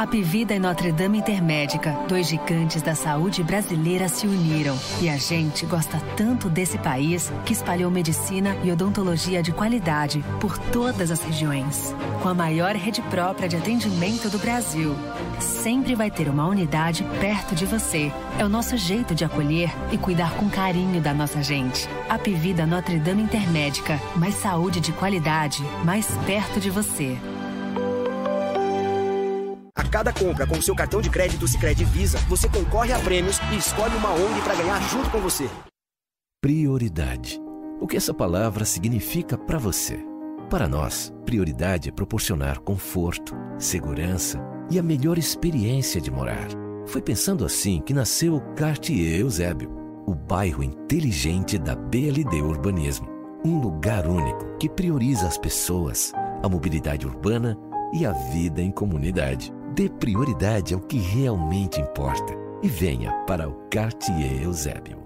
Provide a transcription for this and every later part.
Apivida e Notre Dame Intermédica, dois gigantes da saúde brasileira se uniram. E a gente gosta tanto desse país que espalhou medicina e odontologia de qualidade por todas as regiões. Com a maior rede própria de atendimento do Brasil. Sempre vai ter uma unidade perto de você. É o nosso jeito de acolher e cuidar com carinho da nossa gente. Apivida Notre Dame Intermédica, mais saúde de qualidade, mais perto de você. Cada compra com seu cartão de crédito Sicredi Visa, você concorre a prêmios e escolhe uma ONG para ganhar junto com você. Prioridade. O que essa palavra significa para você? Para nós, prioridade é proporcionar conforto, segurança e a melhor experiência de morar. Foi pensando assim que nasceu o Cartier Eusébio, o bairro inteligente da BLD Urbanismo. Um lugar único que prioriza as pessoas, a mobilidade urbana e a vida em comunidade. Dê prioridade ao que realmente importa e venha para o Cartier Eusébio.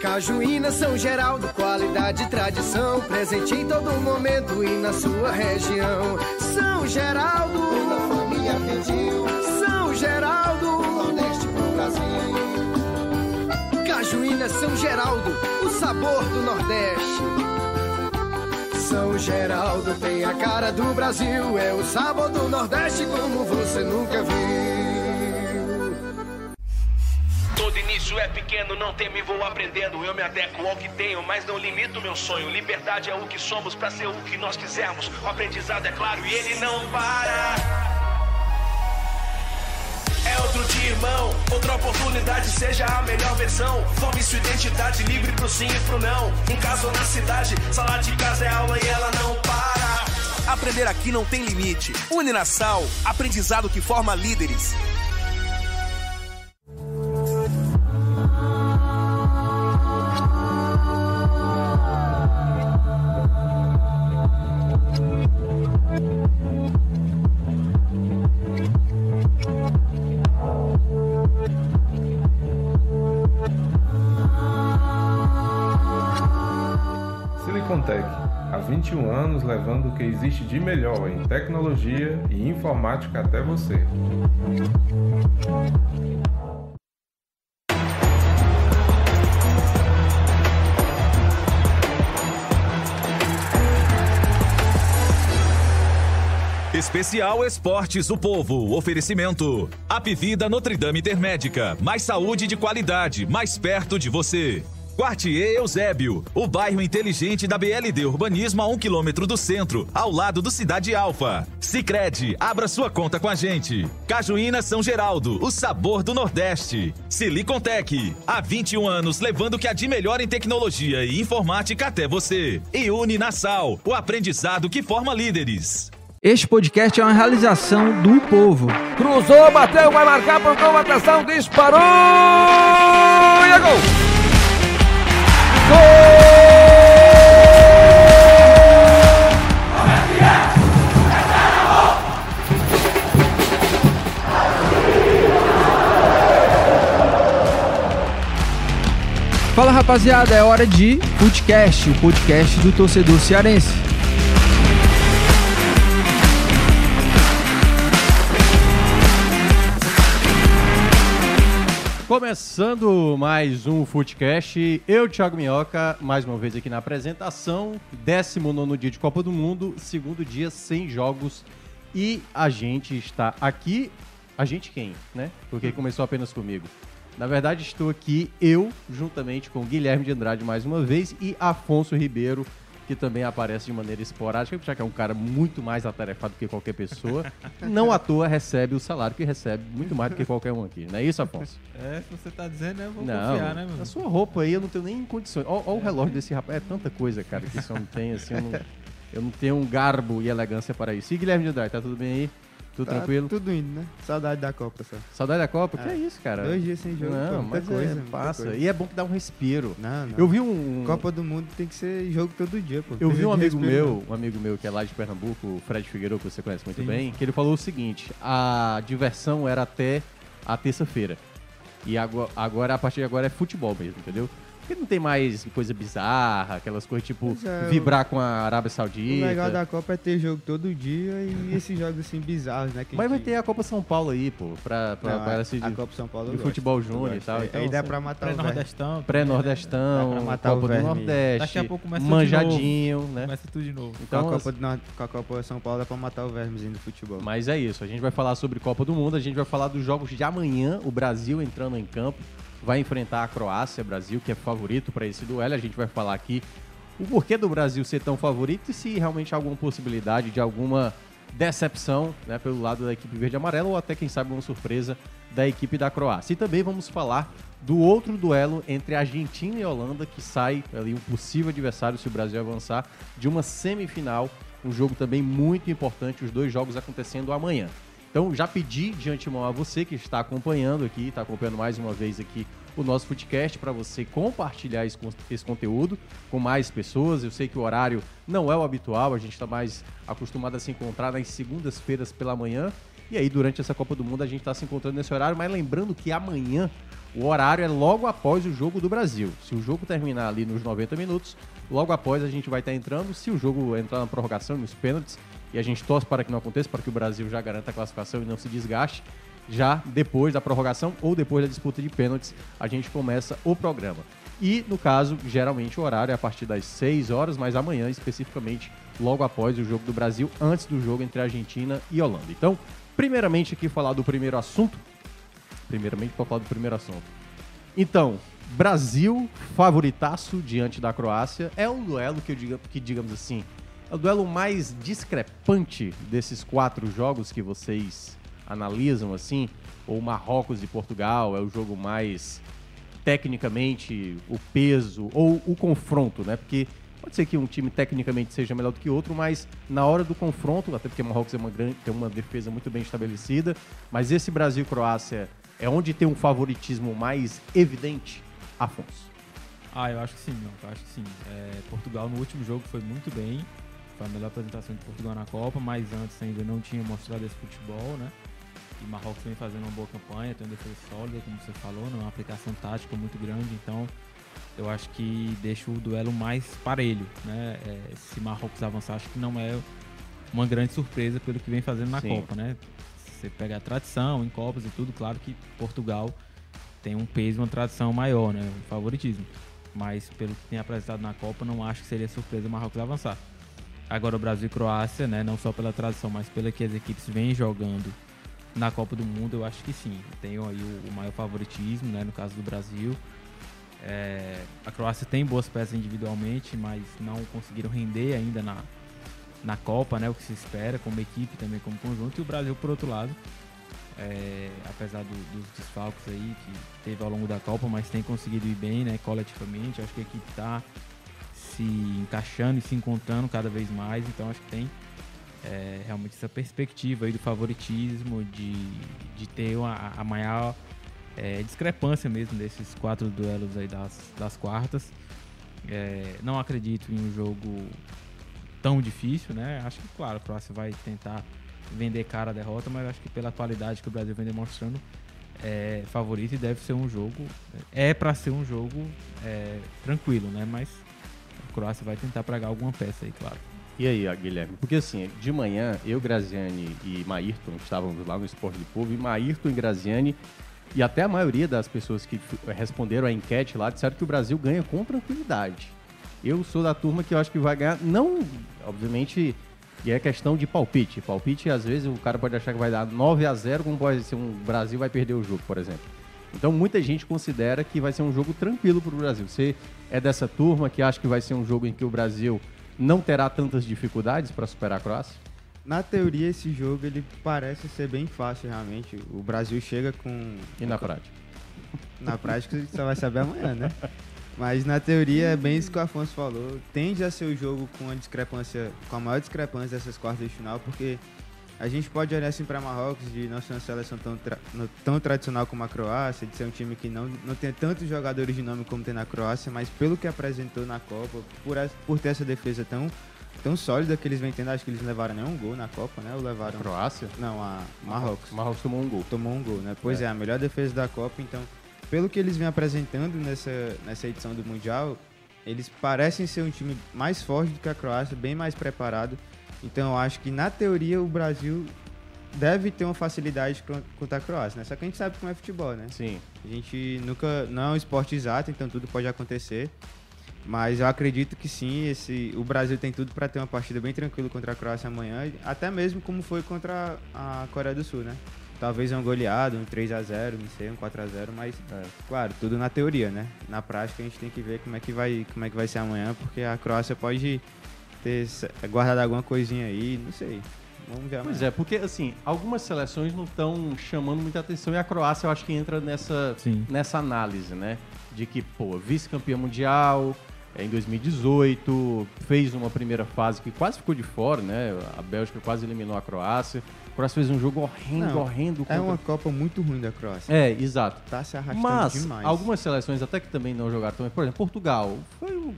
Cajuína São Geraldo, qualidade e tradição, presente em todo momento e na sua região. São Geraldo, toda família pediu. São Geraldo, Nordeste pro Brasil. Cajuína São Geraldo, o sabor do Nordeste. São Geraldo tem a cara do Brasil, é o sabor do Nordeste como você nunca viu. Todo início é pequeno, não temo e vou aprendendo. Eu me adequo ao que tenho, mas não limito meu sonho. Liberdade é o que somos pra ser o que nós quisermos. O aprendizado é claro e ele não para. É outro dia, irmão. Outra oportunidade, seja a melhor versão. Forme sua identidade livre pro sim e pro não. Em casa ou na cidade, sala de casa é aula e ela não para. Aprender aqui não tem limite. Uninasal, aprendizado que forma líderes. Que existe de melhor em tecnologia e informática até você. Especial Esportes o Povo. Oferecimento. Apivida Notre Dame Intermédica. Mais saúde de qualidade, mais perto de você. Quartier Eusébio, o bairro inteligente da BLD Urbanismo a um quilômetro do centro, ao lado do Cidade Alfa. Sicredi, abra sua conta com a gente. Cajuína São Geraldo, o sabor do Nordeste. Silicontech, há 21 anos levando o que há de melhor em tecnologia e informática até você. E Uninasal, o aprendizado que forma líderes. Este podcast é uma realização do povo. Cruzou, bateu, vai marcar, pontou, atenção, disparou! E é gol! Fala rapaziada, é hora de podcast, o podcast do torcedor cearense. Começando mais um Footcast, eu, Thiago Minhoca, mais uma vez aqui na apresentação, 19 dia de Copa do Mundo, segundo dia sem jogos, e a gente está aqui, a gente quem, né? Porque começou apenas comigo. Na verdade, estou aqui eu, juntamente com Guilherme de Andrade mais uma vez, e Afonso Ribeiro, que também aparece de maneira esporádica, já que é um cara muito mais atarefado que qualquer pessoa. Não à toa recebe o salário que recebe, muito mais do que qualquer um aqui. Não é isso, Afonso? É, se você tá dizendo, eu vou Não, confiar, né, meu? a sua roupa aí eu não tenho nem condições. Olha o relógio desse rapaz, é tanta coisa, cara, que esse homem tem, assim, eu não, eu não tenho um garbo e elegância para isso. E Guilherme de Andrade, tá tudo bem aí? Tudo Tá tranquilo? Tudo indo, né? Saudade da Copa, só. Saudade da Copa? Que É. é isso, cara? Dois dias sem jogo, Não, pô, muita mas coisa, é, passa. coisa. E é bom que dá um respiro. Não, não. Eu vi um... Copa do Mundo tem que ser jogo todo dia, pô. Eu vi um amigo respiro, meu, um amigo meu que é lá de Pernambuco, o Fred Figueiredo, que você conhece muito Sim. bem, que ele falou o seguinte: a diversão era até a terça-feira. E agora, agora, a partir de agora, é futebol mesmo, entendeu? Porque não tem mais coisa bizarra, aquelas coisas tipo é, vibrar com a Arábia O Saudita. legal da Copa é ter jogo todo dia e esses jogos assim bizarros, né? Mas vai gente- ter a Copa São Paulo aí, pô, pra, pra, Não, pra a- se a Copa São Paulo de futebol júnior e tal. Aí- Então, aí dá assim, pra matar o verme. Pré-Nordestão. Pré-Nordestão, Dá pra matar o Copa do. Nordeste, Daqui a pouco começa tudo de manjadinho, novo. né? Começa tudo de novo. Com, Então, a Copa do Nor- com a Copa São Paulo é pra matar o vermezinho do futebol. Mas é isso, a gente vai falar sobre Copa do Mundo, a gente vai falar dos jogos de amanhã, o Brasil entrando em campo, vai enfrentar a Croácia, Brasil que é favorito para esse duelo, a gente vai falar aqui o porquê do Brasil ser tão favorito e se realmente há alguma possibilidade de alguma decepção né, pelo lado da equipe verde e amarela ou até quem sabe uma surpresa da equipe da Croácia. E também vamos falar do outro duelo entre Argentina e Holanda que sai ali um possível adversário se o Brasil avançar de uma semifinal, um jogo também muito importante, os dois jogos acontecendo amanhã. Então já pedi de antemão a você que está acompanhando aqui, está acompanhando mais uma vez aqui o nosso podcast para você compartilhar esse, esse conteúdo com mais pessoas. Eu sei que o horário não é o habitual, a gente está mais acostumado a se encontrar nas segundas-feiras pela manhã. E aí, durante essa Copa do Mundo, a gente está se encontrando nesse horário, mas lembrando que amanhã o horário é logo após o jogo do Brasil. Se o jogo terminar ali nos 90 minutos, logo após a gente vai estar entrando. Se o jogo entrar na prorrogação, nos pênaltis, e a gente torce para que não aconteça, para que o Brasil já garanta a classificação e não se desgaste, já depois da prorrogação ou depois da disputa de pênaltis, a gente começa o programa. E, no caso, geralmente o horário é a partir das 6 horas, mas amanhã, especificamente, logo após o jogo do Brasil, antes do jogo entre Argentina e Holanda. Então, primeiramente aqui falar do primeiro assunto. Primeiramente para falar do primeiro assunto. Então, Brasil favoritaço diante da Croácia é um duelo que eu diga, que digamos assim, é o duelo mais discrepante desses quatro jogos que vocês analisam assim, ou Marrocos e Portugal é o jogo mais tecnicamente o peso ou o confronto, né? Porque pode ser que um time tecnicamente seja melhor do que outro, mas na hora do confronto, até porque Marrocos é uma grande, tem uma defesa muito bem estabelecida, mas esse Brasil e Croácia é onde tem um favoritismo mais evidente, Afonso. Ah, eu acho que sim, não, eu acho que sim. É, Portugal no último jogo foi muito bem. Foi a melhor apresentação de Portugal na Copa, mas antes ainda não tinha mostrado esse futebol, né? E Marrocos vem fazendo uma boa campanha, tem uma defesa sólida, como você falou, né? uma aplicação tática muito grande, então eu acho que deixa o duelo mais parelho, né? É, se Marrocos avançar, acho que não é uma grande surpresa pelo que vem fazendo na Sim. Copa, né? Você pega a tradição em Copas e tudo, claro que Portugal tem um peso, uma tradição maior, né? Um favoritismo. Mas pelo que tem apresentado na Copa, não acho que seria surpresa o Marrocos avançar. Agora o Brasil e Croácia, né? Não só pela tradição, mas pela que as equipes vêm jogando na Copa do Mundo, eu acho que sim. Tem aí o, o maior favoritismo, né? No caso do Brasil. É, a Croácia tem boas peças individualmente, mas não conseguiram render ainda na, na Copa, né? O que se espera, como equipe também, como conjunto. E o Brasil, por outro lado, é, apesar do- dos desfalques aí que teve ao longo da Copa, mas tem conseguido ir bem, né? Coletivamente, acho que a equipe está se encaixando e se encontrando cada vez mais, então acho que tem é, realmente essa perspectiva aí do favoritismo, de, de ter uma, a maior é, discrepância mesmo desses quatro duelos aí das, das quartas. É, não acredito em um jogo tão difícil, né? Acho que, claro, a Croácia vai tentar vender cara a derrota, mas acho que pela qualidade que o Brasil vem demonstrando, é favorito e deve ser um jogo. É para ser um jogo é, tranquilo, né? Mas Croácia vai tentar pregar alguma peça aí, claro. E aí, Guilherme? Porque assim, de manhã, eu, Graziani e Maírton estávamos lá no Esporte do Povo, e Maírton e Graziani, e até a maioria das pessoas que responderam a enquete lá, disseram que o Brasil ganha com tranquilidade. Eu sou da turma que eu acho que vai ganhar, não, obviamente, e é questão de palpite. Palpite, às vezes, o cara pode achar que vai dar 9 a 0 como pode ser um Brasil vai perder o jogo, por exemplo. Então, muita gente considera que vai ser um jogo tranquilo para o Brasil. Você é dessa turma que acha que vai ser um jogo em que o Brasil não terá tantas dificuldades para superar a Croácia? Na teoria, esse jogo ele parece ser bem fácil, realmente. O Brasil chega com. E na prática? Na prática, você só vai saber amanhã, né? Mas na teoria é bem isso que o Afonso falou. Tende a ser o jogo com a discrepância, com a maior discrepância dessas quartas de final, porque a gente pode olhar assim para Marrocos de não ser uma seleção tão, tra- tão tradicional como a Croácia, de ser um time que não, não tem tantos jogadores de nome como tem na Croácia, mas pelo que apresentou na Copa, por, essa- por ter essa defesa tão, tão sólida que eles vêm tendo, acho que eles não levaram nenhum gol na Copa, né? Ou levaram. A Croácia? Não, a Marrocos. Marrocos tomou um gol. Tomou um gol, né? Pois é, É. a melhor defesa da Copa, então pelo que eles vêm apresentando nessa, nessa edição do Mundial, eles parecem ser um time mais forte do que a Croácia, bem mais preparado. Então eu acho que na teoria o Brasil deve ter uma facilidade contra a Croácia, né? Só que a gente sabe como é futebol, né? Sim. A gente nunca não é um esporte exato, então tudo pode acontecer. Mas eu acredito que sim, esse, o Brasil tem tudo para ter uma partida bem tranquila contra a Croácia amanhã, até mesmo como foi contra a Coreia do Sul, né? Talvez um goleado, um 3 a 0 não sei, um 4 a 0 mas claro, tudo na teoria, né? Na prática a gente tem que ver como é que vai, como é que vai ser amanhã, porque a Croácia pode ter guardado alguma coisinha aí, não sei. Vamos ver amanhã. Pois é, porque assim, algumas seleções não estão chamando muita atenção e a Croácia eu acho que entra nessa, nessa análise, né? De que, pô, vice-campeã mundial é, em 2018, fez uma primeira fase que quase ficou de fora, né? A Bélgica quase eliminou a Croácia. A Croácia fez um jogo horrendo, Não, horrendo. É contra- uma Copa muito ruim da Croácia. É, exato. Tá se arrastando Mas demais. algumas seleções até que também não jogaram também. Por exemplo, Portugal. Foi um-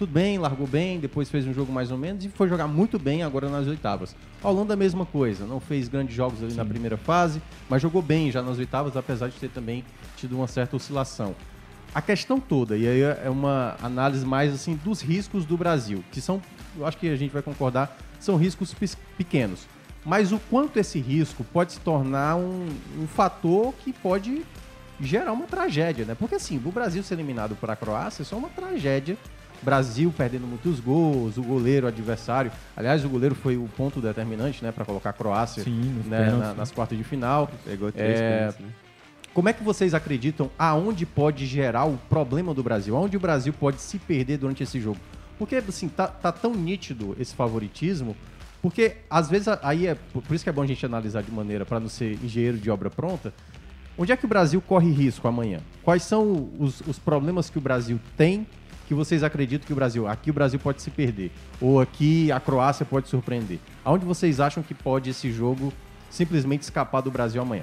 tudo bem, largou bem, depois fez um jogo mais ou menos e foi jogar muito bem agora nas oitavas. A Holanda a mesma coisa, não fez grandes jogos ali na primeira fase, mas jogou bem já nas oitavas, apesar de ter também tido uma certa oscilação. A questão toda, e aí é uma análise mais assim dos riscos do Brasil, que são, eu acho que a gente vai concordar, são riscos pequenos. Mas o quanto esse risco pode se tornar um, um fator que pode gerar uma tragédia, né? Porque assim, o Brasil ser eliminado para a Croácia é só uma tragédia. Brasil perdendo muitos gols, o goleiro adversário. Aliás, o goleiro foi o ponto determinante, né, para colocar a Croácia Sim, né, pênaltis, na- né? nas quartas de final. Pegou três É, pênaltis, né? Como é que vocês acreditam aonde pode gerar o problema do Brasil? Aonde o Brasil pode se perder durante esse jogo? Porque, assim, tá, tá tão nítido esse favoritismo, porque às vezes aí é. Por por isso que é bom a gente analisar de maneira para não ser engenheiro de obra pronta. Onde é que o Brasil corre risco amanhã? Quais são os, os problemas que o Brasil tem que vocês acreditam que o Brasil. Aqui o Brasil pode se perder. Ou aqui a Croácia pode surpreender. Aonde vocês acham que pode esse jogo simplesmente escapar do Brasil amanhã?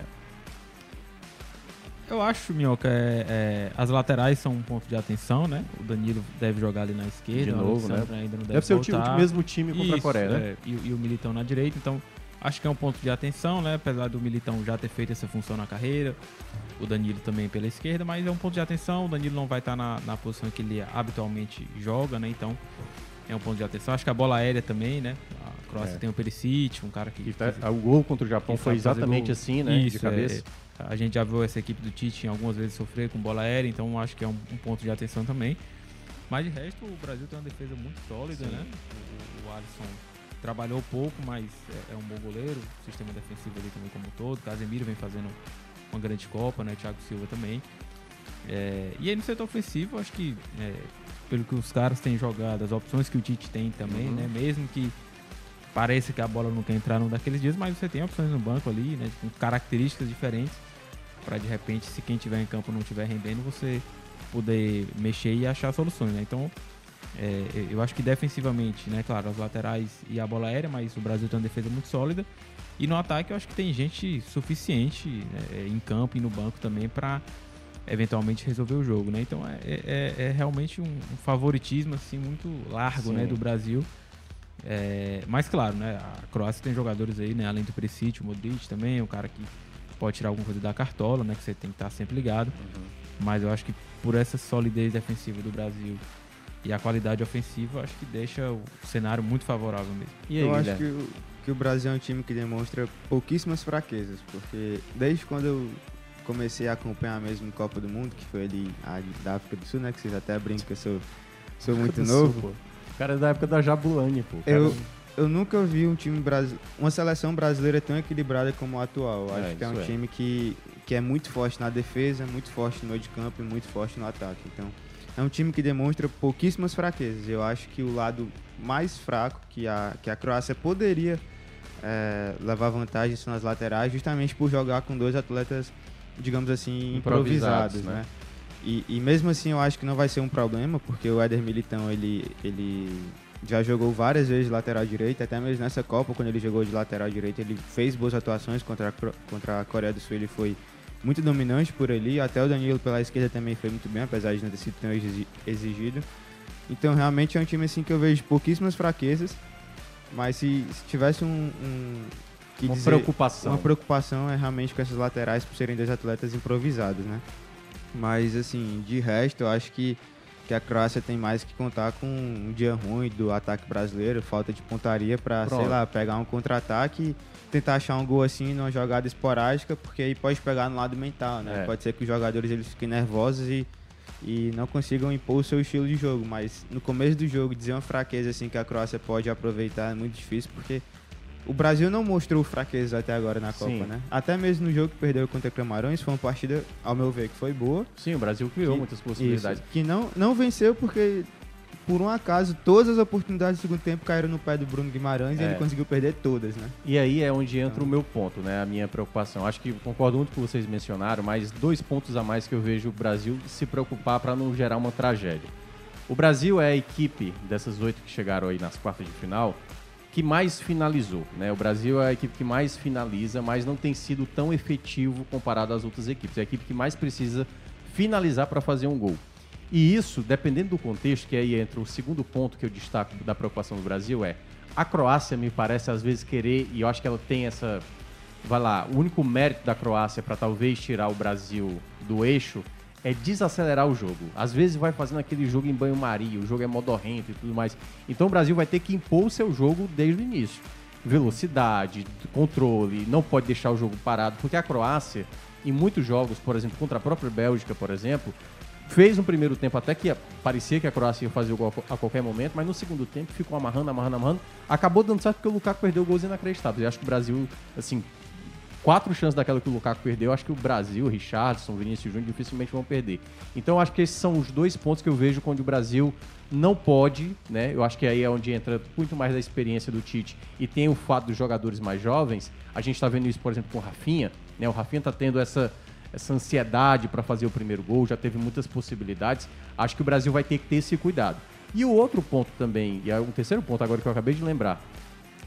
Eu acho, Minhoca, é, é, as laterais são um ponto de atenção, né? O Danilo deve jogar ali na esquerda. De o novo, né? Ainda não deve, Deve ser o time- voltar. o mesmo time contra a Isso, Coreia, né? é, e, e o Militão na direita, então acho que é um ponto de atenção, né? Apesar do Militão já ter feito essa função na carreira, o Danilo também pela esquerda, mas é um ponto de atenção. O Danilo não vai estar na, na posição que ele habitualmente joga, né? Então é um ponto de atenção. Acho que a bola aérea também, né? A Croácia É. tem o Perisic, um cara que. tá- o gol contra o Japão foi exatamente gol. assim, né, de Isso, cabeça. é. A gente já viu essa equipe do Tite algumas vezes sofrer com bola aérea, então acho que é um, um ponto de atenção também. Mas de resto, o Brasil tem uma defesa muito sólida, Sim. né? O, o Alisson trabalhou pouco, mas é, é um bom goleiro. Sistema defensivo ali também como um todo. Casemiro vem fazendo uma grande Copa, né? Thiago Silva também. É, e aí no setor ofensivo, acho que é, pelo que os caras têm jogado, as opções que o Tite tem também, Uhum. né? Mesmo que pareça que a bola não quer entrar num daqueles dias, mas você tem opções no banco ali, né? Com características diferentes para de repente, se quem tiver em campo não estiver rendendo, você poder mexer e achar soluções, né? Então, é, eu acho que defensivamente, né? Claro, as laterais e a bola aérea, mas o Brasil tem uma defesa muito sólida. E no ataque, eu acho que tem gente suficiente né, em campo e no banco também para eventualmente resolver o jogo, né? Então é, é- é realmente um, favoritismo assim muito largo, Sim. né, do Brasil. É, mas claro, né, a Croácia tem jogadores aí, né, além do Perisic, o Modric também, um cara que pode tirar alguma coisa da cartola, né, que você tem que estar sempre ligado. Uhum. Mas eu acho que por essa solidez defensiva do Brasil e a qualidade ofensiva, eu acho que deixa o cenário muito favorável mesmo. eu acho que o, que o Brasil é um time que demonstra pouquíssimas fraquezas, porque desde quando eu comecei a acompanhar mesmo Copa do Mundo, que foi ali a da África do Sul, né? Que vocês até brincam que eu sou, sou muito novo. Sul. O cara é da época da Jabulani, pô. O cara- Eu, eu nunca vi um time brasileiro, uma seleção brasileira tão equilibrada como a atual. Eu É, Acho que é um é. time que, que é muito forte na defesa, muito forte no meio de campo e muito forte no ataque. Então, é um time que demonstra pouquíssimas fraquezas. Eu acho que o lado mais fraco que a, que a Croácia poderia é, levar vantagem são as laterais, justamente por jogar com dois atletas, digamos assim, Improvisados, improvisados, né? né? E, e mesmo assim eu acho que não vai ser um problema, porque o Éder Militão, ele, ele já jogou várias vezes de lateral direito, até mesmo nessa Copa, quando ele jogou de lateral direito, ele fez boas atuações contra a, contra a Coreia do Sul, ele foi muito dominante por ali, até o Danilo pela esquerda também foi muito bem, apesar de não ter sido tão exi- exigido. Então realmente é um time assim que eu vejo pouquíssimas fraquezas, mas se, se tivesse um, um- Uma dizer- preocupação. uma preocupação é realmente com essas laterais por serem dois atletas improvisados, né? Mas, assim, de resto, eu acho que, que a Croácia tem mais que contar com um dia ruim do ataque brasileiro, falta de pontaria para, sei lá, pegar um contra-ataque e tentar achar um gol assim numa jogada esporádica, porque aí pode pegar no lado mental, né? É. Pode ser que os jogadores eles fiquem nervosos e, e não consigam impor o seu estilo de jogo, mas no começo do jogo dizer uma fraqueza assim que a Croácia pode aproveitar é muito difícil, porque o Brasil não mostrou fraqueza até agora na Copa, Sim. né? Até mesmo no jogo que perdeu contra Camarões, foi uma partida, ao meu ver, que foi boa. Sim, o Brasil criou Que- muitas possibilidades. Isso, que não, não venceu porque, por um acaso, todas as oportunidades do segundo tempo caíram no pé do Bruno Guimarães e É. ele conseguiu perder todas, né? E aí é onde entra o meu ponto, né? A minha preocupação. Acho que concordo muito com o que vocês mencionaram, mas dois pontos a mais que eu vejo o Brasil se preocupar para não gerar uma tragédia. O Brasil é a equipe dessas oito que chegaram aí nas quartas de final que mais finalizou, né? O Brasil é a equipe que mais finaliza, mas não tem sido tão efetivo comparado às outras equipes. É a equipe que mais precisa finalizar para fazer um gol. E isso, dependendo do contexto, que aí entra o segundo ponto que eu destaco da preocupação do Brasil é a Croácia me parece às vezes querer e eu acho que ela tem essa vai lá, o único mérito da Croácia para talvez tirar o Brasil do eixo é desacelerar o jogo. Às vezes vai fazendo aquele jogo em banho-maria, o jogo é modorrento e tudo mais. Então o Brasil vai ter que impor o seu jogo desde o início. Velocidade, controle, não pode deixar o jogo parado, porque a Croácia, em muitos jogos, por exemplo, contra a própria Bélgica, por exemplo, fez um primeiro tempo até que parecia que a Croácia ia fazer o gol a qualquer momento, mas no segundo tempo ficou amarrando, amarrando, amarrando. Acabou dando certo porque o Lukaku perdeu gols inacreditáveis. Eu acho que o Brasil, assim, quatro chances daquela que o Lukaku perdeu, eu acho que o Brasil, Richardson, Vinícius Júnior dificilmente vão perder. Então acho que esses são os dois pontos que eu vejo quando o Brasil não pode, né? Eu acho que aí é onde entra muito mais da experiência do Tite e tem o fato dos jogadores mais jovens. A gente está vendo isso, por exemplo, com o Rafinha, né? O Rafinha tá tendo essa essa ansiedade para fazer o primeiro gol, já teve muitas possibilidades. Acho que o Brasil vai ter que ter esse cuidado. E o outro ponto também, e é um terceiro ponto agora que eu acabei de lembrar,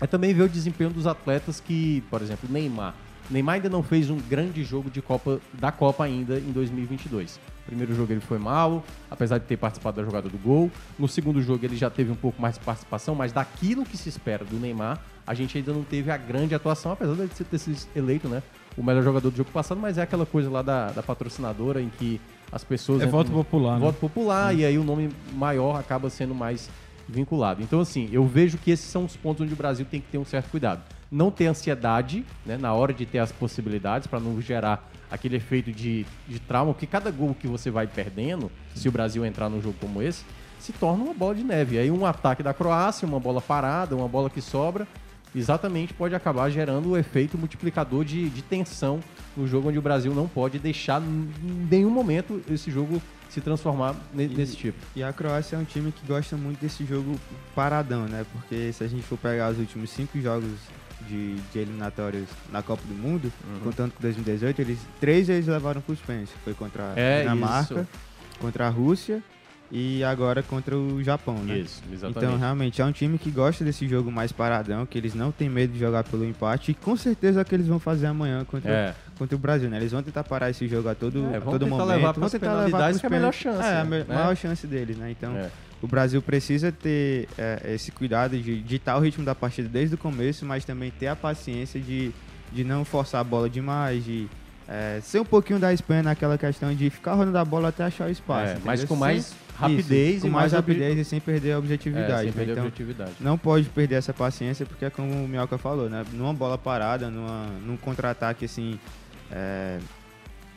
é também ver o desempenho dos atletas que, por exemplo, Neymar. Neymar ainda não fez um grande jogo de Copa da Copa ainda em 2022. Primeiro jogo ele foi mal, apesar de ter participado da jogada do gol. No segundo jogo ele já teve um pouco mais de participação, mas daquilo que se espera do Neymar, a gente ainda não teve a grande atuação, apesar de ter sido eleito, né? O melhor jogador do jogo passado, mas é aquela coisa lá da, da patrocinadora em que as pessoas. É voto popular, né? Voto popular, e aí o nome maior acaba sendo mais vinculado. Então, assim, eu vejo que esses são os pontos onde o Brasil tem que ter um certo cuidado. Não ter ansiedade né, na hora de ter as possibilidades, para não gerar aquele efeito de, de trauma, porque cada gol que você vai perdendo, se o Brasil entrar num jogo como esse, se torna uma bola de neve. Aí um ataque da Croácia, uma bola parada, uma bola que sobra, exatamente pode acabar gerando o efeito multiplicador de, de tensão no jogo onde o Brasil não pode deixar em nenhum momento esse jogo se transformar ne- nesse tipo. E a Croácia é um time que gosta muito desse jogo paradão, né? Porque se a gente for pegar os últimos cinco jogos de, de eliminatórios na Copa do Mundo, Uhum. contando com 2018, eles, três eles levaram para os pênaltis. Foi contra a É, Dinamarca, isso. contra a Rússia e agora contra o Japão, né? Isso, exatamente. Então, realmente, é um time que gosta desse jogo mais paradão, que eles não têm medo de jogar pelo empate e com certeza é o que eles vão fazer amanhã contra, É. contra o Brasil, né? Eles vão tentar parar esse jogo a todo, É, a todo tentar momento. levar vão tentar levar pros que é a melhor chance, É, a me- né? maior chance deles, né? Então, É. o Brasil precisa ter é, esse cuidado de ditar o ritmo da partida desde o começo, mas também ter a paciência de, de não forçar a bola demais, de é, ser um pouquinho da Espanha naquela questão de ficar rodando a bola até achar o espaço. É, mas com Sem- mais Isso, rapidez com e mais mais obje- rapidez e sem perder a objetividade. É, sem né? perder a Então, objetividade. Não pode perder essa paciência, porque é como o Mioca falou, né? Numa bola parada, numa, num contra-ataque assim. é,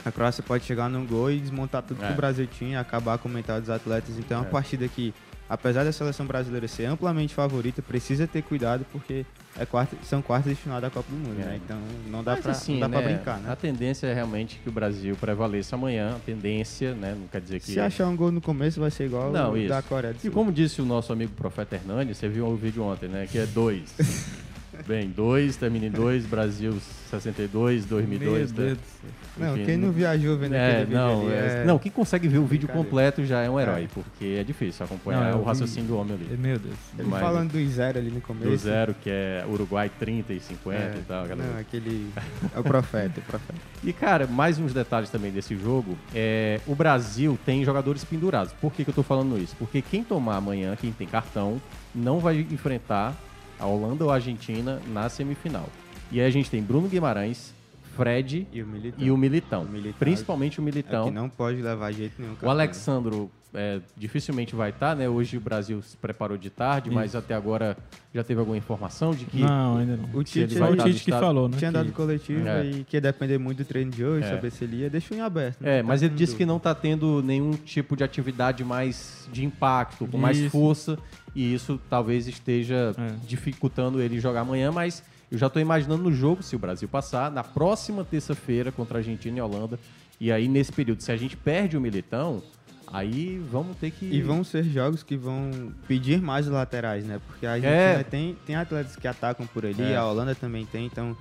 a Croácia pode chegar num gol e desmontar tudo que É. o Brasil tinha, acabar com o mental dos atletas. Então é uma É. partida que, apesar da seleção brasileira ser amplamente favorita, precisa ter cuidado porque é quarta, são quartas de final da Copa do Mundo, É. né? Então não dá, Mas, pra, assim, né, brincar, né? A tendência é realmente que o Brasil prevaleça amanhã. A tendência, né? Não quer dizer que. Se achar um gol no começo, vai ser igual Não, o isso. da Coreia do E Sul. como disse o nosso amigo Profeta Hernandes, você viu o vídeo ontem, né? Que é dois. Bem, dois, termina em dois, Brasil 62, 2002. Meu Deus tá? do céu. Não, Enfim, quem não viajou vendo é, aquele vídeo não, ali é- é- Não, quem consegue ver o vídeo completo já é um herói, É. porque é difícil acompanhar Não, eu o raciocínio do homem ali. Meu Deus. Ele Mas- falando do zero ali no começo. Do zero, que é Uruguai 30 e 50 É, e tal. aquela não, aquele. É o profeta, o profeta. E, cara, mais uns detalhes também desse jogo. É, o Brasil tem jogadores pendurados. Por que, que eu tô falando isso? Porque quem tomar amanhã, quem tem cartão, não vai enfrentar a Holanda ou a Argentina na semifinal. E aí a gente tem Bruno Guimarães, Fred E o Militão. e o Militão. Militão Principalmente o É Militão. que não pode levar jeito nenhum. O Alexandro é, dificilmente vai estar, né? Hoje o Brasil se preparou de tarde, mas Isso. até agora já teve alguma informação de que. Não, ainda não. O Tite, Foi o estar Tite que falou, né? tinha dado coletiva É. e que ia depender muito do treino de hoje, É. saber se ele ia. Deixou em aberto. né? É, mas Tá ele disse que não está tendo nenhum tipo de atividade mais de impacto, com mais Isso. força, e isso talvez esteja É. dificultando ele jogar amanhã, mas eu já estou imaginando no jogo, se o Brasil passar, na próxima terça-feira contra a Argentina e a Holanda, e aí nesse período, se a gente perde o Militão, aí vamos ter que... E vão ser jogos que vão pedir mais laterais, né? Porque a Argentina É. tem, tem atletas que atacam por ali, É. a Holanda também tem, então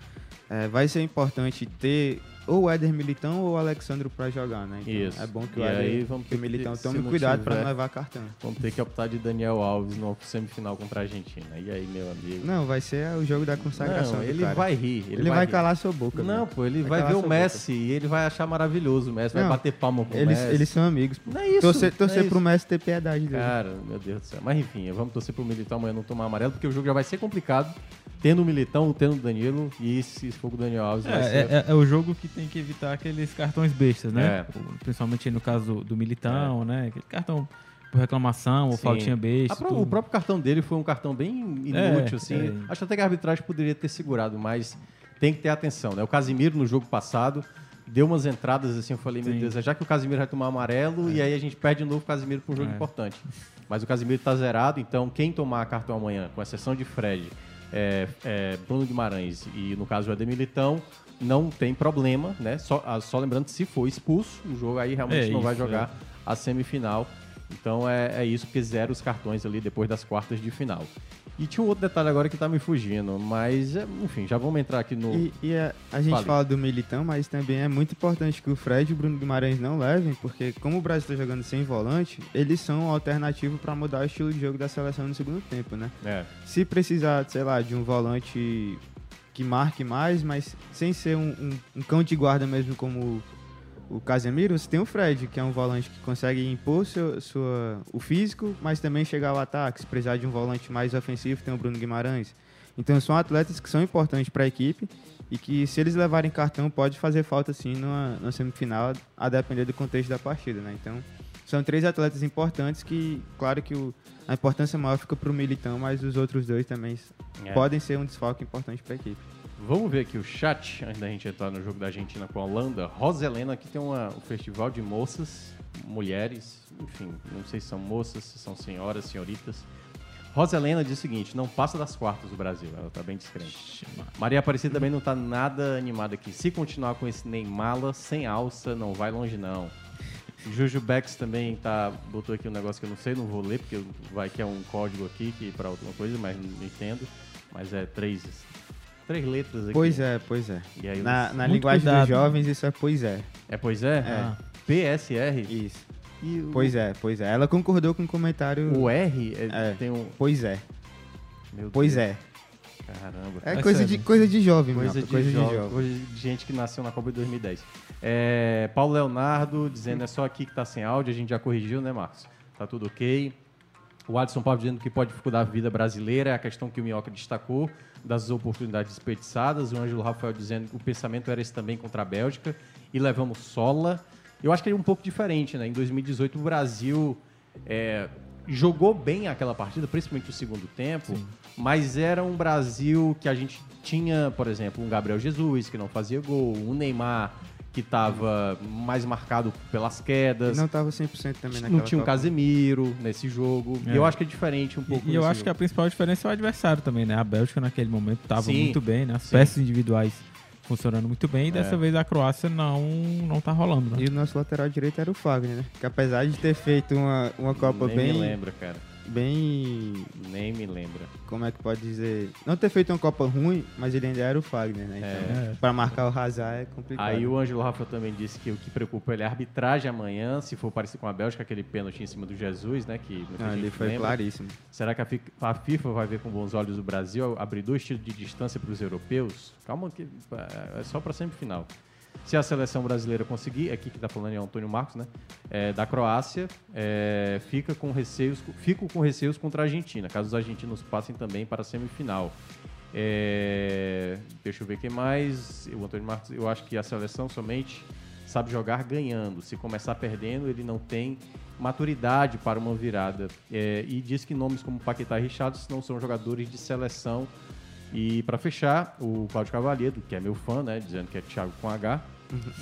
é, vai ser importante ter ou o Éder Militão ou o Alexandro pra jogar, né? Então, Isso. É bom que E o Éder aí vamos que ter o Militão que, tome cuidado pra tiver- não levar cartão. Vamos ter que optar de Daniel Alves no semifinal contra a Argentina. E aí, meu amigo? Não, vai ser o jogo da consagração Não, ele cara. vai rir. Ele, vai, rir. calar sua boca. Não, mano. pô, ele vai, calar ver o Messi e ele vai achar maravilhoso o Messi, vai Não, bater palma pro Eles, Messi. eles são amigos. pô. Não é isso, Torcer, não é torcer pro isso. Messi ter piedade dele. Cara, meu Deus do céu. Mas enfim, vamos torcer pro Militão amanhã não tomar amarelo, porque o jogo já vai ser complicado, tendo o Militão, tendo o Danilo, e se for o Daniel Alves vai É, ser... é, é o jogo que tem que evitar aqueles cartões bestas, né? É. Principalmente no caso do, do Militão, né? Aquele cartão por reclamação ou Sim. faltinha besta. Tudo. o próprio cartão dele foi um cartão bem inútil, É, assim. é. Acho até que a arbitragem poderia ter segurado, mas tem que ter atenção, né? O Casimiro, no jogo passado, deu umas entradas assim, eu falei, meu Sim. Deus, já que o Casimiro vai tomar amarelo, e aí a gente perde de novo o Casimiro para um jogo É. importante. Mas o Casimiro tá zerado, então quem tomar cartão amanhã, com exceção de Fred, é, é, Bruno Guimarães e, no caso, o Ademir Militão, não tem problema, né? Só, ah, só lembrando que se for expulso, o jogo aí realmente É não vai isso, jogar a semifinal. Então é, é isso, porque zero os cartões ali depois das quartas de final. E tinha um outro detalhe agora que tá me fugindo, mas é, enfim, já vamos entrar aqui no. E, e a, a gente fala do Militão, mas também é muito importante que o Fred e o Bruno Guimarães não levem, porque como o Brasil está jogando sem volante, eles são alternativo para mudar o estilo de jogo da seleção no segundo tempo, né? É. Se precisar, sei lá, de um volante que marque mais, mas sem ser um, um- um cão de guarda mesmo como o, Casemiro, você tem o Fred, que é um volante que consegue impor seu, sua, o físico, mas também chegar ao ataque. Se precisar de um volante mais ofensivo, tem o Bruno Guimarães. Então são atletas que são importantes para a equipe e que se eles levarem cartão pode fazer falta sim numa semifinal, a depender do contexto da partida, né? Então são três atletas importantes que, claro que o, a importância maior fica para o Militão, mas os outros dois também É. podem ser um desfalque importante para a equipe. Vamos ver aqui o chat, antes da gente entrar no jogo da Argentina com a Holanda. Rosa Helena, aqui tem uma, um festival de moças, mulheres, enfim, não sei se são moças, se são senhoras, senhoritas. Rosa Helena diz o seguinte: não passa das quartas do Brasil, ela tá bem descrente. Maria Aparecida também não tá nada animada aqui. Se continuar com esse Neymala sem alça, não vai longe não. Juju Bex também tá, botou aqui um negócio que eu não sei, não vou ler, porque vai que é um código aqui que para alguma coisa, mas não entendo. Mas é três, três letras aqui. Pois é, pois é. E aí, Na, na Muito linguagem cuidado. dos jovens, isso é pois é. É pois é? É. PSR? Isso. O- Pois é, pois é. Ela concordou com o comentário. O R é- É. tem um. Pois é. Meu Pois Deus. é. Caramba. É coisa de, coisa de jovem, Coisa, de, coisa de jovem, coisa de gente que nasceu na Copa de 2010. É, Paulo Leonardo dizendo é só aqui que tá sem áudio, a gente já corrigiu, né, Marcos? Tá tudo ok. O Adson Paulo dizendo que pode dificultar a vida brasileira, é a questão que o Minhoca destacou, das oportunidades desperdiçadas. O Ângelo Rafael dizendo que o pensamento era esse também contra a Bélgica. E levamos sola. Eu acho que é um pouco diferente, né? Em 2018 o Brasil é, jogou bem aquela partida, principalmente o segundo tempo, mas era um Brasil que a gente tinha, por exemplo, um Gabriel Jesus que não fazia gol, um Neymar que estava mais marcado pelas quedas. Não tava 100% também naquela Não tinha um Copa. Casemiro nesse jogo. É. E eu acho que é diferente um pouco. E, e eu acho que a jogo. principal diferença é o adversário também, né? A Bélgica naquele momento estava Sim, muito bem, né? As sim. peças individuais funcionando muito bem. E dessa É. vez a Croácia não, não tá rolando, né? E o nosso lateral direito era o Fagner, né? Que apesar de ter feito uma, uma Copa Nem bem. me lembra, cara. Bem. Nem me lembra. Como é que pode dizer? Não ter feito uma Copa ruim, mas ele ainda era o Fagner, né? Então, É. pra marcar o Hazard é complicado. Aí o Ângelo Rafael também disse que o que preocupa ele é a arbitragem amanhã, se for parecido com a Bélgica, aquele pênalti em cima do Jesus, né? Que muita gente ali foi lembra. claríssimo. Será que a, Fi- a FIFA vai ver com bons olhos o Brasil abrir dois tiros de distância para os europeus? Calma que é só para semifinal. Se a seleção brasileira conseguir, aqui que está falando é o Antônio Marcos, né? É, da Croácia, é, fica com receios, fico com receios contra a Argentina, caso os argentinos passem também para a semifinal. É, deixa eu ver quem mais. O Antônio Marcos, eu acho que a seleção somente sabe jogar ganhando. Se começar perdendo, ele não tem maturidade para uma virada. É, e diz que nomes como Paquetá e Richards não são jogadores de seleção. E para fechar, o Cláudio Cavalheiro, que é meu fã, né, dizendo que é Thiago com H,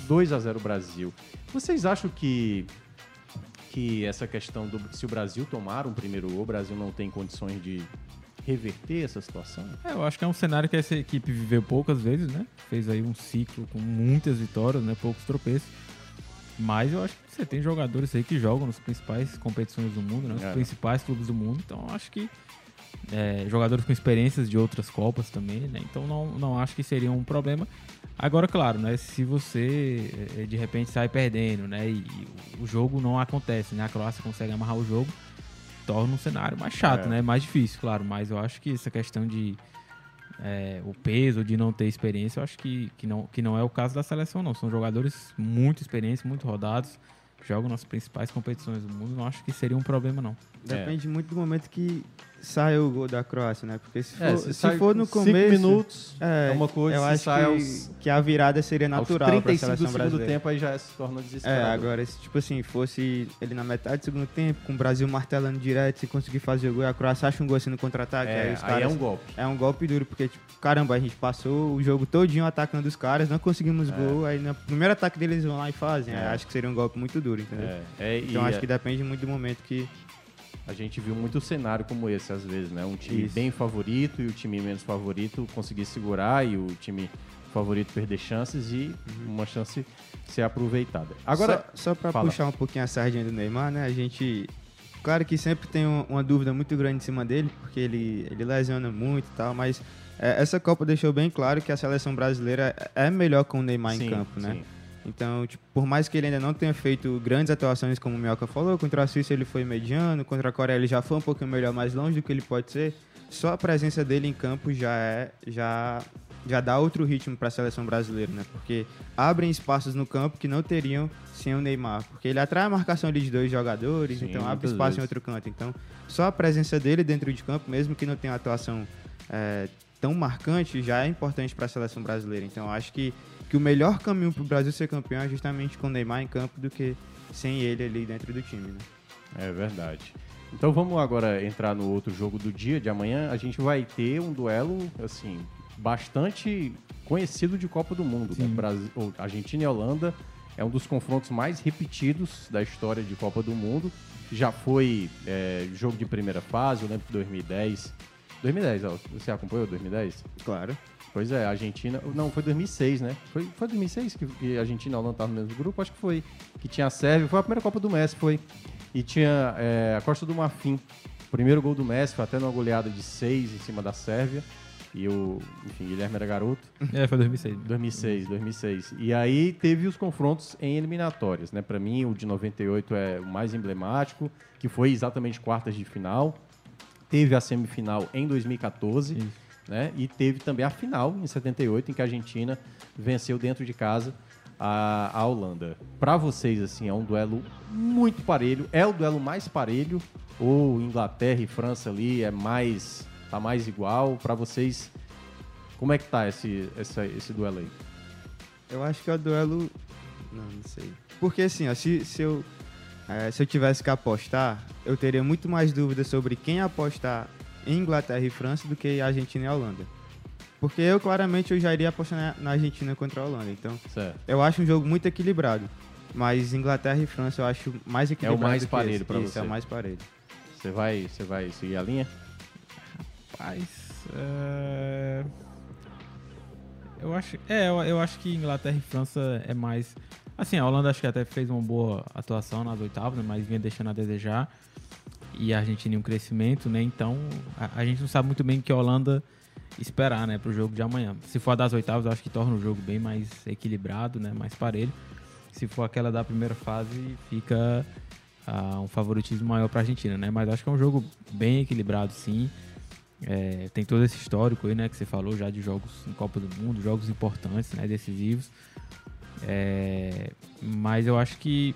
2 a 0 Brasil. Vocês acham que que essa questão do se o Brasil tomar um primeiro gol, o Brasil não tem condições de reverter essa situação? É, eu acho que é um cenário que essa equipe viveu poucas vezes, né? Fez aí um ciclo com muitas vitórias, né? Poucos tropeços. Mas eu acho que você tem jogadores aí que jogam nas principais competições do mundo, né? Nos É. principais clubes do mundo. Então eu acho que é, jogadores com experiências de outras Copas também, né? Então não, não acho que seria um problema. Agora, claro, né? Se você é, de repente sai perdendo, né? E, e o jogo não acontece, né? A Croácia consegue amarrar o jogo, torna um cenário mais chato, É. né? Mais difícil, claro. Mas eu acho que essa questão de é, o peso de não ter experiência, eu acho que, que, não, que não é o caso da seleção, não. São jogadores muito experientes, muito rodados, jogam nas principais competições do mundo. Não acho que seria um problema, não. Depende muito do momento que sai o gol da Croácia, né? Porque se for, É, se se sai for no cinco começo. minutos, é uma coisa, Eu se acho que, aos- que a virada seria natural para a 35 do seleção segundo brasileira. tempo aí já se torna É, desesperador. agora, se tipo assim, fosse ele na metade do segundo tempo, com o Brasil martelando direto, se conseguir fazer o gol, e a Croácia acha um gol assim no contra-ataque. É, aí, os aí caras, é um golpe. É um golpe duro, porque, tipo, caramba, a gente passou o jogo todinho atacando os caras, não conseguimos É. gol, aí no primeiro ataque deles eles vão lá e fazem. É. Aí acho que seria um golpe muito duro, entendeu? É, é, então acho é- que depende muito do momento que. A gente viu muito cenário como esse, às vezes, né? Um time Isso. bem favorito e o time menos favorito conseguir segurar e o time favorito perder chances e uma chance ser aproveitada. Agora, Só, só pra fala. puxar um pouquinho a sardinha do Neymar, né? A gente. Claro que sempre tem um- uma dúvida muito grande em cima dele, porque ele, ele lesiona muito e tal, mas é, essa Copa deixou bem claro que a seleção brasileira é melhor com o Neymar Sim, em campo, né? sim. Então, tipo, por mais que ele ainda não tenha feito grandes atuações, como o Mioca falou, contra a Suíça ele foi mediano, contra a Coreia ele já foi um pouquinho melhor, mais longe do que ele pode ser, só a presença dele em campo já é já já dá outro ritmo para a seleção brasileira, né? Porque abrem espaços no campo que não teriam sem o Neymar, porque ele atrai a marcação ali de dois jogadores, Sim, então abre espaço em vezes. outro canto. Então, só a presença dele dentro de campo, mesmo que não tenha atuação é, tão marcante, já é importante para a seleção brasileira. Então, acho que, que o melhor caminho para o Brasil ser campeão é justamente com o Neymar em campo do que sem ele ali dentro do time, né? É verdade. Então vamos agora entrar no outro jogo do dia de amanhã. A gente vai ter um duelo, assim, bastante conhecido de Copa do Mundo. Né? Brasil, Argentina e Holanda é um dos confrontos mais repetidos da história de Copa do Mundo. Já foi é, jogo de primeira fase, eu lembro que 2010. 2010, ó, você acompanhou 2010? Claro. Pois é, a Argentina. Não, foi 2006, né? Foi, foi 2006 que, que a Argentina e a Holanda estavam no mesmo grupo? Acho que foi. Que tinha a Sérvia. Foi a primeira Copa do Messi, foi. E tinha é, a Costa do Marfim. O primeiro gol do Messi foi até numa goleada de 6 em cima da Sérvia. E o. Enfim, Guilherme era garoto. É, foi 2006. 2006, 2006. E aí teve os confrontos em eliminatórias, né? Para mim, o de 98 é o mais emblemático, que foi exatamente quartas de final. Teve a semifinal em 2014, né? E teve também a final em 78, em que a Argentina venceu dentro de casa a, a Holanda. Para vocês, assim, é um duelo muito parelho. É o duelo mais parelho ou Inglaterra e França ali é mais tá mais igual? Para vocês, como é que tá esse, essa- esse duelo aí? Eu acho que é o duelo. Não, não sei. Porque assim, ó, se, se, eu, eh, se eu tivesse que apostar, eu teria muito mais dúvidas sobre quem apostar em Inglaterra e França do que Argentina e Holanda. Porque eu, claramente, eu já iria apostar na, na Argentina contra a Holanda. Então, Certo. eu acho um jogo muito equilibrado. Mas Inglaterra e França eu acho mais equilibrado. mais do que parelho Isso, você. é o mais parelho. Você vai, você vai seguir a linha? Rapaz, é... eu acho, é, eu, eu acho que Inglaterra e França é mais, assim, a Holanda acho que até fez uma boa atuação nas oitavas, né, mas vinha deixando a desejar. E a Argentina em um crescimento, né? Então, a, a gente não sabe muito bem o que a Holanda esperar, né, pro jogo de amanhã. Se for a das oitavas, eu acho que torna o jogo bem mais equilibrado, né, mais parelho. Se for aquela da primeira fase, fica ah, um favoritismo maior para a Argentina, né? Mas acho que é um jogo bem equilibrado, sim. É, tem todo esse histórico aí, né, que você falou já de jogos em Copa do Mundo, jogos importantes, né, decisivos. É, mas eu acho que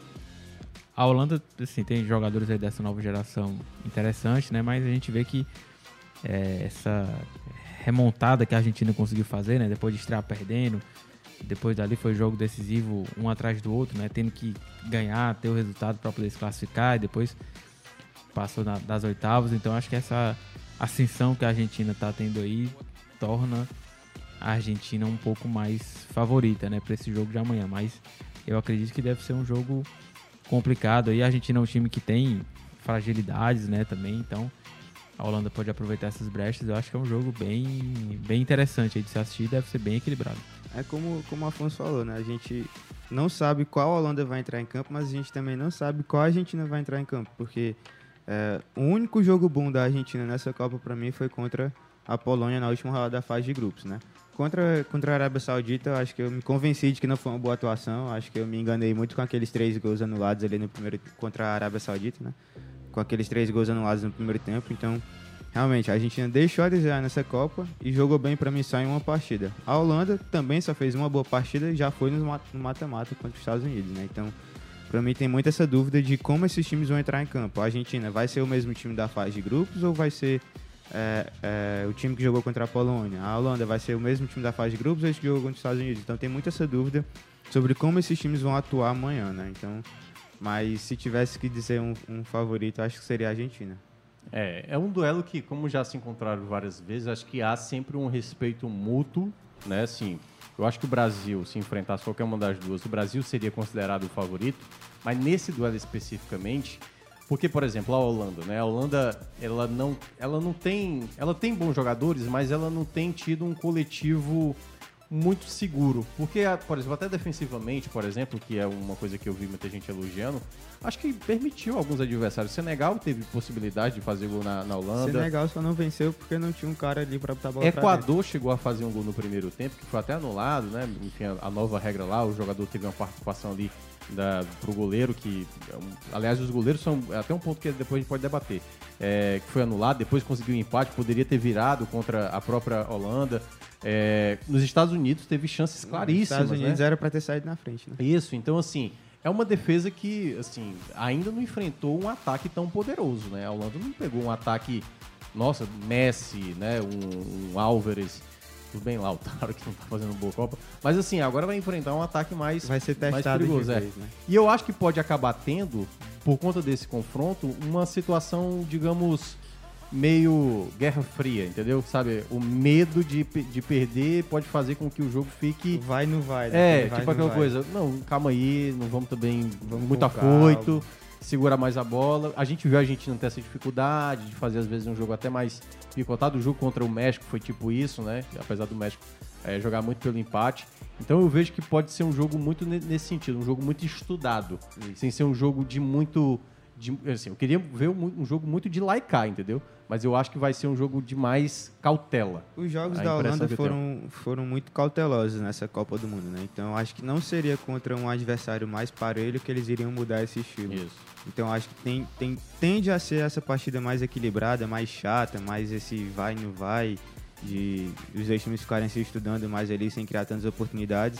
a Holanda, assim, tem jogadores aí dessa nova geração interessantes, né, mas a gente vê que é, essa remontada que a Argentina conseguiu fazer, né? Depois de estrear perdendo, depois dali foi jogo decisivo um atrás do outro, né? Tendo que ganhar, ter o resultado para poder se classificar e depois passou na, das oitavas. Então acho que essa ascensão que a Argentina está tendo aí torna a Argentina um pouco mais favorita, né, para esse jogo de amanhã. Mas eu acredito que deve ser um jogo complicado. E a Argentina é um time que tem fragilidades, né, também. Então a Holanda pode aproveitar essas brechas. Eu acho que é um jogo bem, bem interessante de se assistir. Deve ser bem equilibrado. É como, como o Afonso falou, né? A gente não sabe qual Holanda vai entrar em campo, mas a gente também não sabe qual a Argentina vai entrar em campo, porque é, o único jogo bom da Argentina nessa Copa para mim foi contra a Polônia na última rodada da fase de grupos, né? Contra, contra a Arábia Saudita, acho que eu me convenci de que não foi uma boa atuação. Acho que eu me enganei muito com aqueles três gols anulados ali no primeiro contra a Arábia Saudita, né? Com aqueles três gols anulados no primeiro tempo. Então, realmente, a Argentina deixou a desejar nessa Copa e jogou bem para mim só em uma partida. A Holanda também só fez uma boa partida e já foi no mata-mata contra os Estados Unidos, né? Então, para mim tem muito essa dúvida de como esses times vão entrar em campo. A Argentina vai ser o mesmo time da fase de grupos ou vai ser é, é, o time que jogou contra a Polônia? A Holanda vai ser o mesmo time da fase de grupos ou esse que jogou contra os Estados Unidos? Então tem muito essa dúvida sobre como esses times vão atuar amanhã, né? Então, mas se tivesse que dizer um, um favorito, acho que seria a Argentina. É, é um duelo que, como já se encontraram várias vezes, acho que há sempre um respeito mútuo, né? Assim, eu acho que o Brasil, se enfrentasse qualquer uma das duas, o Brasil seria considerado o favorito, mas nesse duelo especificamente, porque, por exemplo, a Holanda, né? A Holanda, ela não, ela não tem, ela tem bons jogadores, mas ela não tem tido um coletivo muito seguro. Porque, por exemplo, até defensivamente, por exemplo, que é uma coisa que eu vi muita gente elogiando, acho que permitiu alguns adversários. O Senegal teve possibilidade de fazer gol na, na Holanda. Senegal só não venceu porque não tinha um cara ali para botar a bola Equador chegou a fazer um gol no primeiro tempo, que foi até anulado, né? Enfim, a, a nova regra lá, o jogador teve uma participação ali da, pro goleiro, que. Aliás, os goleiros são até um ponto que depois a gente pode debater. É, que foi anulado, depois conseguiu um empate, poderia ter virado contra a própria Holanda. É, nos Estados Unidos teve chances claríssimas. Nos Estados Unidos né? era para ter saído na frente, né? Isso, então assim. É uma defesa que, assim, ainda não enfrentou um ataque tão poderoso, né? A Holanda não pegou um ataque, nossa, Messi, né? Um, um Álvares, tudo bem, Lautaro, que não tá fazendo boa Copa. Mas assim, agora vai enfrentar um ataque mais, vai ser mais perigoso. É. Vez, né? E eu acho que pode acabar tendo, por conta desse confronto, uma situação, digamos, meio guerra fria, entendeu? Sabe, o medo de, de perder pode fazer com que o jogo fique. Vai, não vai. Né? É, vai, tipo aquela vai. coisa, não, calma aí, não vamos também. Vamos muito afoito segura mais a bola. A gente viu a Argentina ter essa dificuldade de fazer, às vezes, um jogo até mais picotado. O jogo contra o México foi tipo isso, né? Apesar do México é, jogar muito pelo empate. Então eu vejo que pode ser um jogo muito nesse sentido, um jogo muito estudado, sem ser um jogo de muito. De, assim, eu queria ver um, um jogo muito de laicar, entendeu? mas eu acho que vai ser um jogo de mais cautela. Os jogos da Holanda foram, foram muito cautelosos nessa Copa do Mundo, né? Então eu acho que não seria contra um adversário mais parelho que eles iriam mudar esse estilo. Isso. Então acho que tem, tem, tende a ser essa partida mais equilibrada, mais chata, mais esse vai no vai, de os dois times ficarem se estudando mais ali sem criar tantas oportunidades.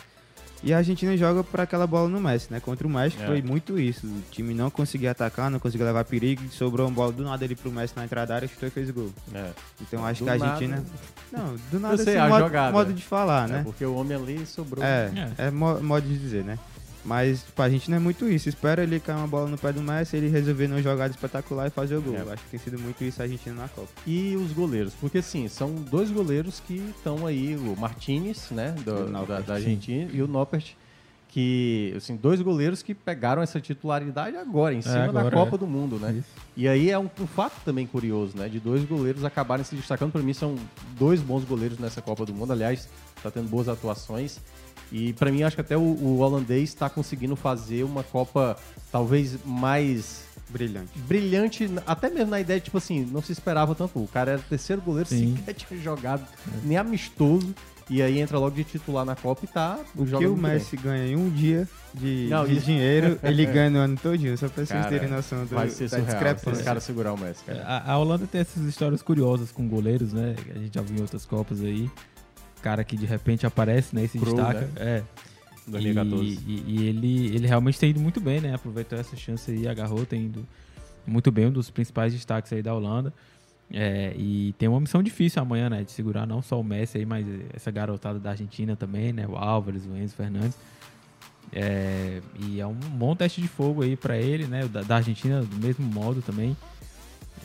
E a Argentina joga para aquela bola no Messi, né? Contra o México é. foi muito isso. O time não conseguia atacar, não conseguia levar perigo, sobrou uma bola do nada ali pro Messi na entrada da área, chutou e fez gol. É. Então acho do que a Argentina. Nada... Não, do nada Eu sei, assim, modo, jogada. modo de falar, é, né? Porque o homem ali sobrou. É, é, é modo de dizer, né? Mas tipo, a gente não é muito isso. Espera ele cair uma bola no pé do Messi, ele resolver uma jogada espetacular e fazer o gol. É. Acho que tem sido muito isso a Argentina na Copa. E os goleiros? Porque sim, são dois goleiros que estão aí, o Martinez, né, do, da, da, Argentina, e o Noppert, que, assim, dois goleiros que pegaram essa titularidade agora, em é, cima é, agora, da Copa é. do Mundo, né? Isso. E aí é um, um, fato também curioso, né? De dois goleiros acabarem se destacando. Para mim, são dois bons goleiros nessa Copa do Mundo. Aliás, está tendo boas atuações. E para mim, acho que até o, o holandês está conseguindo fazer uma Copa talvez mais Brilhante. Brilhante, até mesmo na ideia, tipo assim, não se esperava tanto. O cara era o terceiro goleiro, Sim. sequer tinha jogado, nem amistoso. E aí entra logo de titular na Copa e tá O que o Messi bem. ganha em um dia de, não, de dinheiro, ele ganha no ano todinho, só pra vocês cara, terem noção do, vai ser da discrepância. Esse cara segurar o Messi, cara. A, a Holanda tem essas histórias curiosas com goleiros, né? A gente já viu em outras Copas aí cara que de repente aparece, né? E se Pro, destaca. Né? É. 2014. E, e, e, ele, ele realmente tem ido muito bem, né? Aproveitou essa chance aí, agarrou, tem ido muito bem, um dos principais destaques aí da Holanda. É, e tem uma missão difícil amanhã, né? De segurar não só o Messi aí, mas essa garotada da Argentina também, né? O Álvares, o Enzo Fernandes. É, e é um bom teste de fogo aí para ele, né? Da, da, Argentina, do mesmo modo também.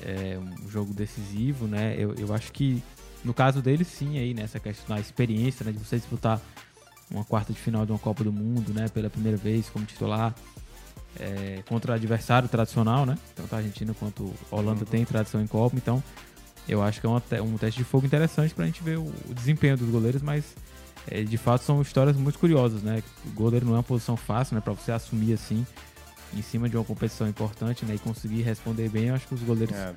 É um jogo decisivo, né? Eu, eu acho que no caso dele, sim, aí, nessa né? questão da experiência, né? De você disputar uma quarta de final de uma Copa do Mundo, né? Pela primeira vez como titular. É, contra adversário tradicional, né? Tanto a Argentina quanto a Holanda uhum. tem tradição em Copa, então eu acho que é uma, um teste de fogo interessante para a gente ver o, o, desempenho dos goleiros, mas é, de fato são histórias muito curiosas, né? O goleiro não é uma posição fácil, né? Para você assumir assim em cima de uma competição importante, né? E conseguir responder bem, eu acho que os goleiros é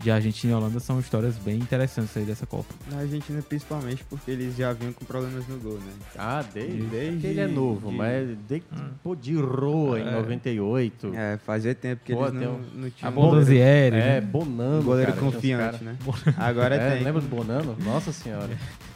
de Argentina e Holanda são histórias bem interessantes aí dessa Copa. Na Argentina, principalmente, porque eles já vinham com problemas no gol, né? Ah, desde, desde ele é novo, de, mas desde hum. pô, de Roa é. em 98. É, fazia tempo que pô, eles não, um, não tinham... A Bondanzieri. É, Bonano, Goleiro cara, confiante, cara... né? Agora é, tem. Lembra do Bonano? Nossa senhora.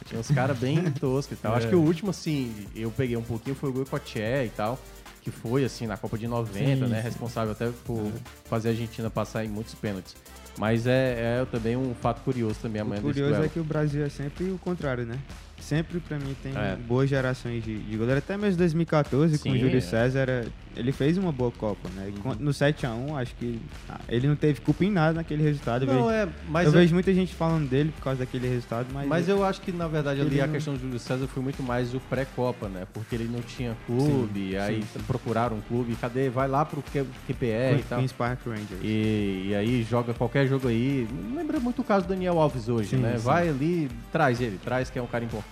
Tinha uns caras bem toscos e tal. É. Acho que o último, assim, eu peguei um pouquinho, foi o Goicoechea e tal que foi assim na Copa de 90, sim, né? Sim. Responsável até por fazer a Argentina passar em muitos pênaltis. Mas é, é também um fato curioso também amanhã O curioso é que o Brasil é sempre o contrário, né? Sempre pra mim tem é. boas gerações de, de goleiro. Até mesmo 2014 Sim, com o Júlio é. César, ele fez uma boa Copa, né? Uhum. No 7x1, acho que ah, ele não teve culpa em nada naquele resultado. Não, eu vejo, é, mas eu é... vejo muita gente falando dele por causa daquele resultado, mas. Mas eu acho que, na verdade, ali a não... questão do Júlio César foi muito mais o pré-Copa, né? Porque ele não tinha clube, sim, aí sim. procuraram um clube, cadê? Vai lá pro QPR e tal. Queen's Park Rangers. E, e, aí joga qualquer jogo aí. Não lembra muito o caso do Daniel Alves hoje, sim, né? Vai ali, traz ele, traz que é um cara importante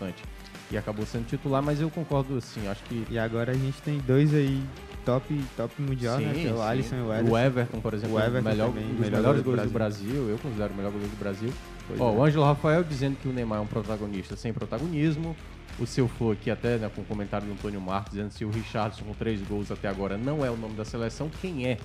e acabou sendo titular, mas eu concordo assim, acho que... E agora a gente tem dois aí top, top mundial, sim, né? Que é o Alisson e o Everton. O Everton, por exemplo, o Everton melhor, também, dos melhores goleiros do Brasil, eu considero o melhor goleiro do Brasil. Ó, é. o Ângelo Rafael dizendo que o Neymar é um protagonista sem protagonismo. O seu Flor aqui até né, com o um comentário do Antônio Marcos dizendo se o Richardson com três gols até agora não é o nome da seleção, quem é?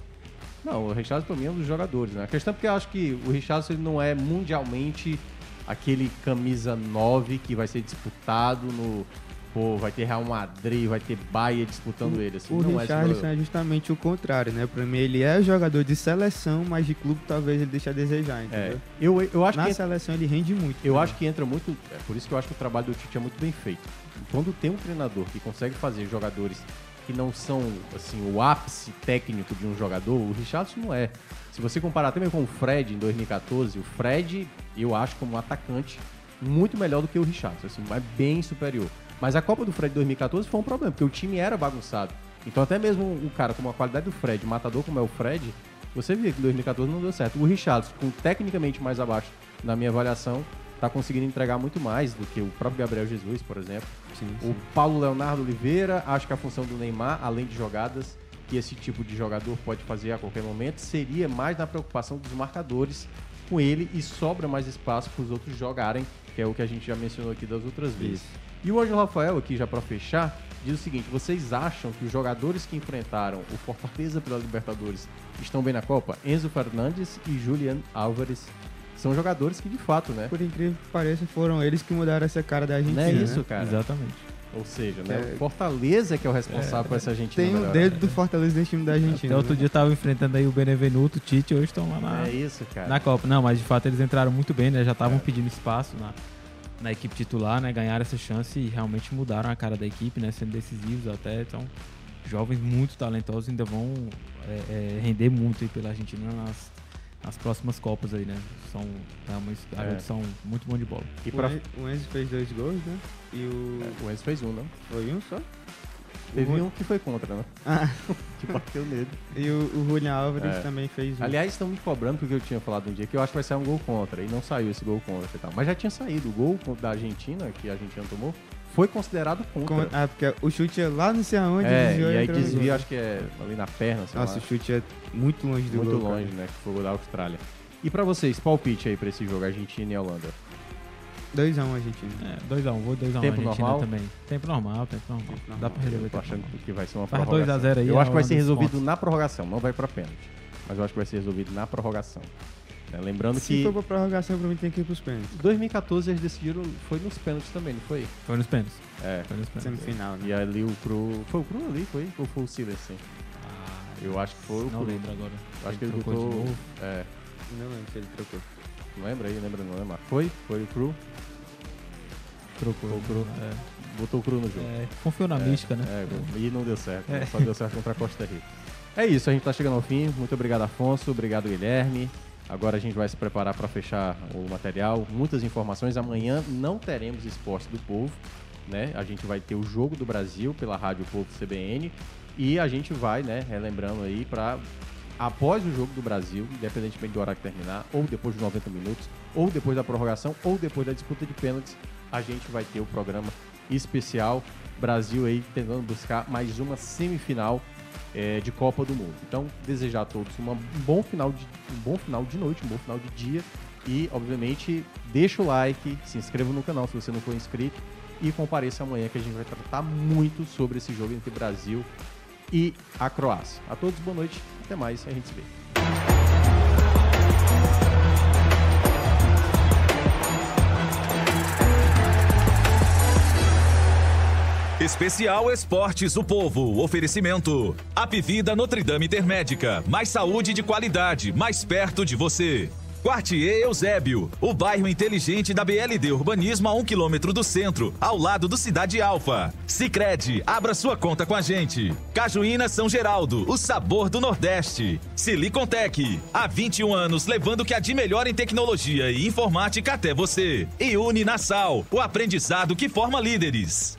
Não, o Richardson para mim é um dos jogadores, né? A questão é porque eu acho que o Richardson ele não é mundialmente aquele camisa 9 que vai ser disputado no. Pô, vai ter Real Madrid, vai ter Bahia disputando o, ele. Assim, o não Richarlison é, é, justamente o contrário, né? Pra mim, ele é jogador de seleção, mas de clube talvez ele deixe a desejar, é, entendeu? É. Eu, eu acho Na que seleção ele rende muito. Eu acho que entra muito. É por isso que eu acho que o trabalho do Tite é muito bem feito. Quando tem um treinador que consegue fazer jogadores que não são assim o ápice técnico de um jogador, o Richardson não é. Se você comparar também com o Fred em 2014, o Fred, eu acho como um atacante muito melhor do que o Richardson, assim, mas bem superior. Mas a Copa do Fred 2014 foi um problema, porque o time era bagunçado. Então até mesmo o cara com a qualidade do Fred, matador como é o Fred, você vê que em 2014 não deu certo. O Richardson, com tecnicamente mais abaixo na minha avaliação, tá conseguindo entregar muito mais do que o próprio Gabriel Jesus, por exemplo. Sim, sim. O Paulo Leonardo Oliveira, acho que a função do Neymar, além de jogadas, que esse tipo de jogador pode fazer a qualquer momento seria mais na preocupação dos marcadores com ele e sobra mais espaço para os outros jogarem, que é o que a gente já mencionou aqui das outras vezes. Isso. E o Ângelo Rafael, aqui já para fechar, diz o seguinte: vocês acham que os jogadores que enfrentaram o Fortaleza pela Libertadores estão bem na Copa? Enzo Fernandes e Julian Álvares são jogadores que de fato, né? Por incrível que pareça, foram eles que mudaram essa cara da Argentina. Não é né? isso, cara? Exatamente. Ou seja, né? É... O Fortaleza que é o responsável é, por essa Argentina. Tem o dedo do Fortaleza nesse time da Argentina. Até outro né? dia tava enfrentando aí o Benevenuto, o Tite, hoje estão lá na, é isso, cara. na Copa. Não, mas de fato eles entraram muito bem, né? Já estavam é. pedindo espaço na, na equipe titular, né? Ganharam essa chance e realmente mudaram a cara da equipe, né? Sendo decisivos até. Então, jovens muito talentosos ainda vão é, é, render muito aí pela Argentina nas, nas próximas Copas aí, né? São realmente é. são muito bom de bola. E pra... O Enzo fez dois gols, né? E o. É, o Enzo fez um, não? Foi um só? Teve o... um que foi contra, né? Ah. que bateu nele. E o, o Julian Álvares é. também fez um. Aliás, estão me cobrando porque eu tinha falado um dia que eu acho que vai sair um gol contra. E não saiu esse gol contra e tal. Mas já tinha saído. O gol da Argentina, que a Argentina tomou, foi considerado contra. Com, ah, porque o chute é lá não sei aonde. É, e aí desvia, acho que é ali na perna. Nossa, lá. o chute é muito longe do muito gol. Muito longe, cara. né? Que foi o da Austrália. E pra vocês, palpite aí pra esse jogo, Argentina e Holanda? 2x1 um, Argentina. É, 2x1, um, vou 2x1 um, tempo Argentina normal? também. Tempo normal, tempo normal. Tempo normal. Dá pra resolver. Eu tô achando que vai ser uma Faz prorrogação. 2x0 aí. Eu acho que vai ser resolvido na prorrogação, não vai pra pênalti. Mas eu acho que vai ser resolvido na prorrogação. É, lembrando Se que. Se for pra prorrogação, pra mim tem que ir pros pênaltis. 2014 eles decidiram. Foi nos pênaltis também, não foi? Foi nos pênaltis. É. Foi nos pênaltis. Semifinal, né? E ali o Cru. Foi o Cru ali, foi? Ou foi o Silas, sim? Ah, eu acho que foi o Não lembro agora. Eu acho que ele botou. De novo. É. Não lembro se ele trocou. Não lembra aí? Lembra, não lembra? Foi? Foi o Cru? Trocou. Foi o Cru. É. Botou o Cru no jogo. É, confiou na mística, né? É, e não deu certo. É. Só deu certo contra a Costa Rica. É isso, a gente tá chegando ao fim. Muito obrigado, Afonso. Obrigado, Guilherme. Agora a gente vai se preparar para fechar o material. Muitas informações. Amanhã não teremos esporte do povo. Né? A gente vai ter o Jogo do Brasil pela Rádio Povo CBN. E a gente vai, né, relembrando aí, para após o Jogo do Brasil, independentemente do horário que terminar, ou depois dos 90 minutos, ou depois da prorrogação, ou depois da disputa de pênaltis, a gente vai ter o programa especial Brasil aí tentando buscar mais uma semifinal é, de Copa do Mundo. Então, desejar a todos uma- um bom final de um bom final de noite, um bom final de dia e, obviamente, deixa o like, se inscreva no canal se você não for inscrito e compareça amanhã que a gente vai tratar muito sobre esse jogo entre Brasil e a Croácia. A todos boa noite, até mais, a gente se vê. Especial Esportes o Povo. Oferecimento. Apivida Notre Dame Intermédica. Mais saúde de qualidade, mais perto de você. Quartier Eusébio, o bairro inteligente da BLD Urbanismo a um quilômetro do centro, ao lado do Cidade Alfa. Sicredi, abra sua conta com a gente. Cajuína São Geraldo, o sabor do Nordeste. Silicontec, há 21 anos levando o que há de melhor em tecnologia e informática até você. E Uninasal, o aprendizado que forma líderes.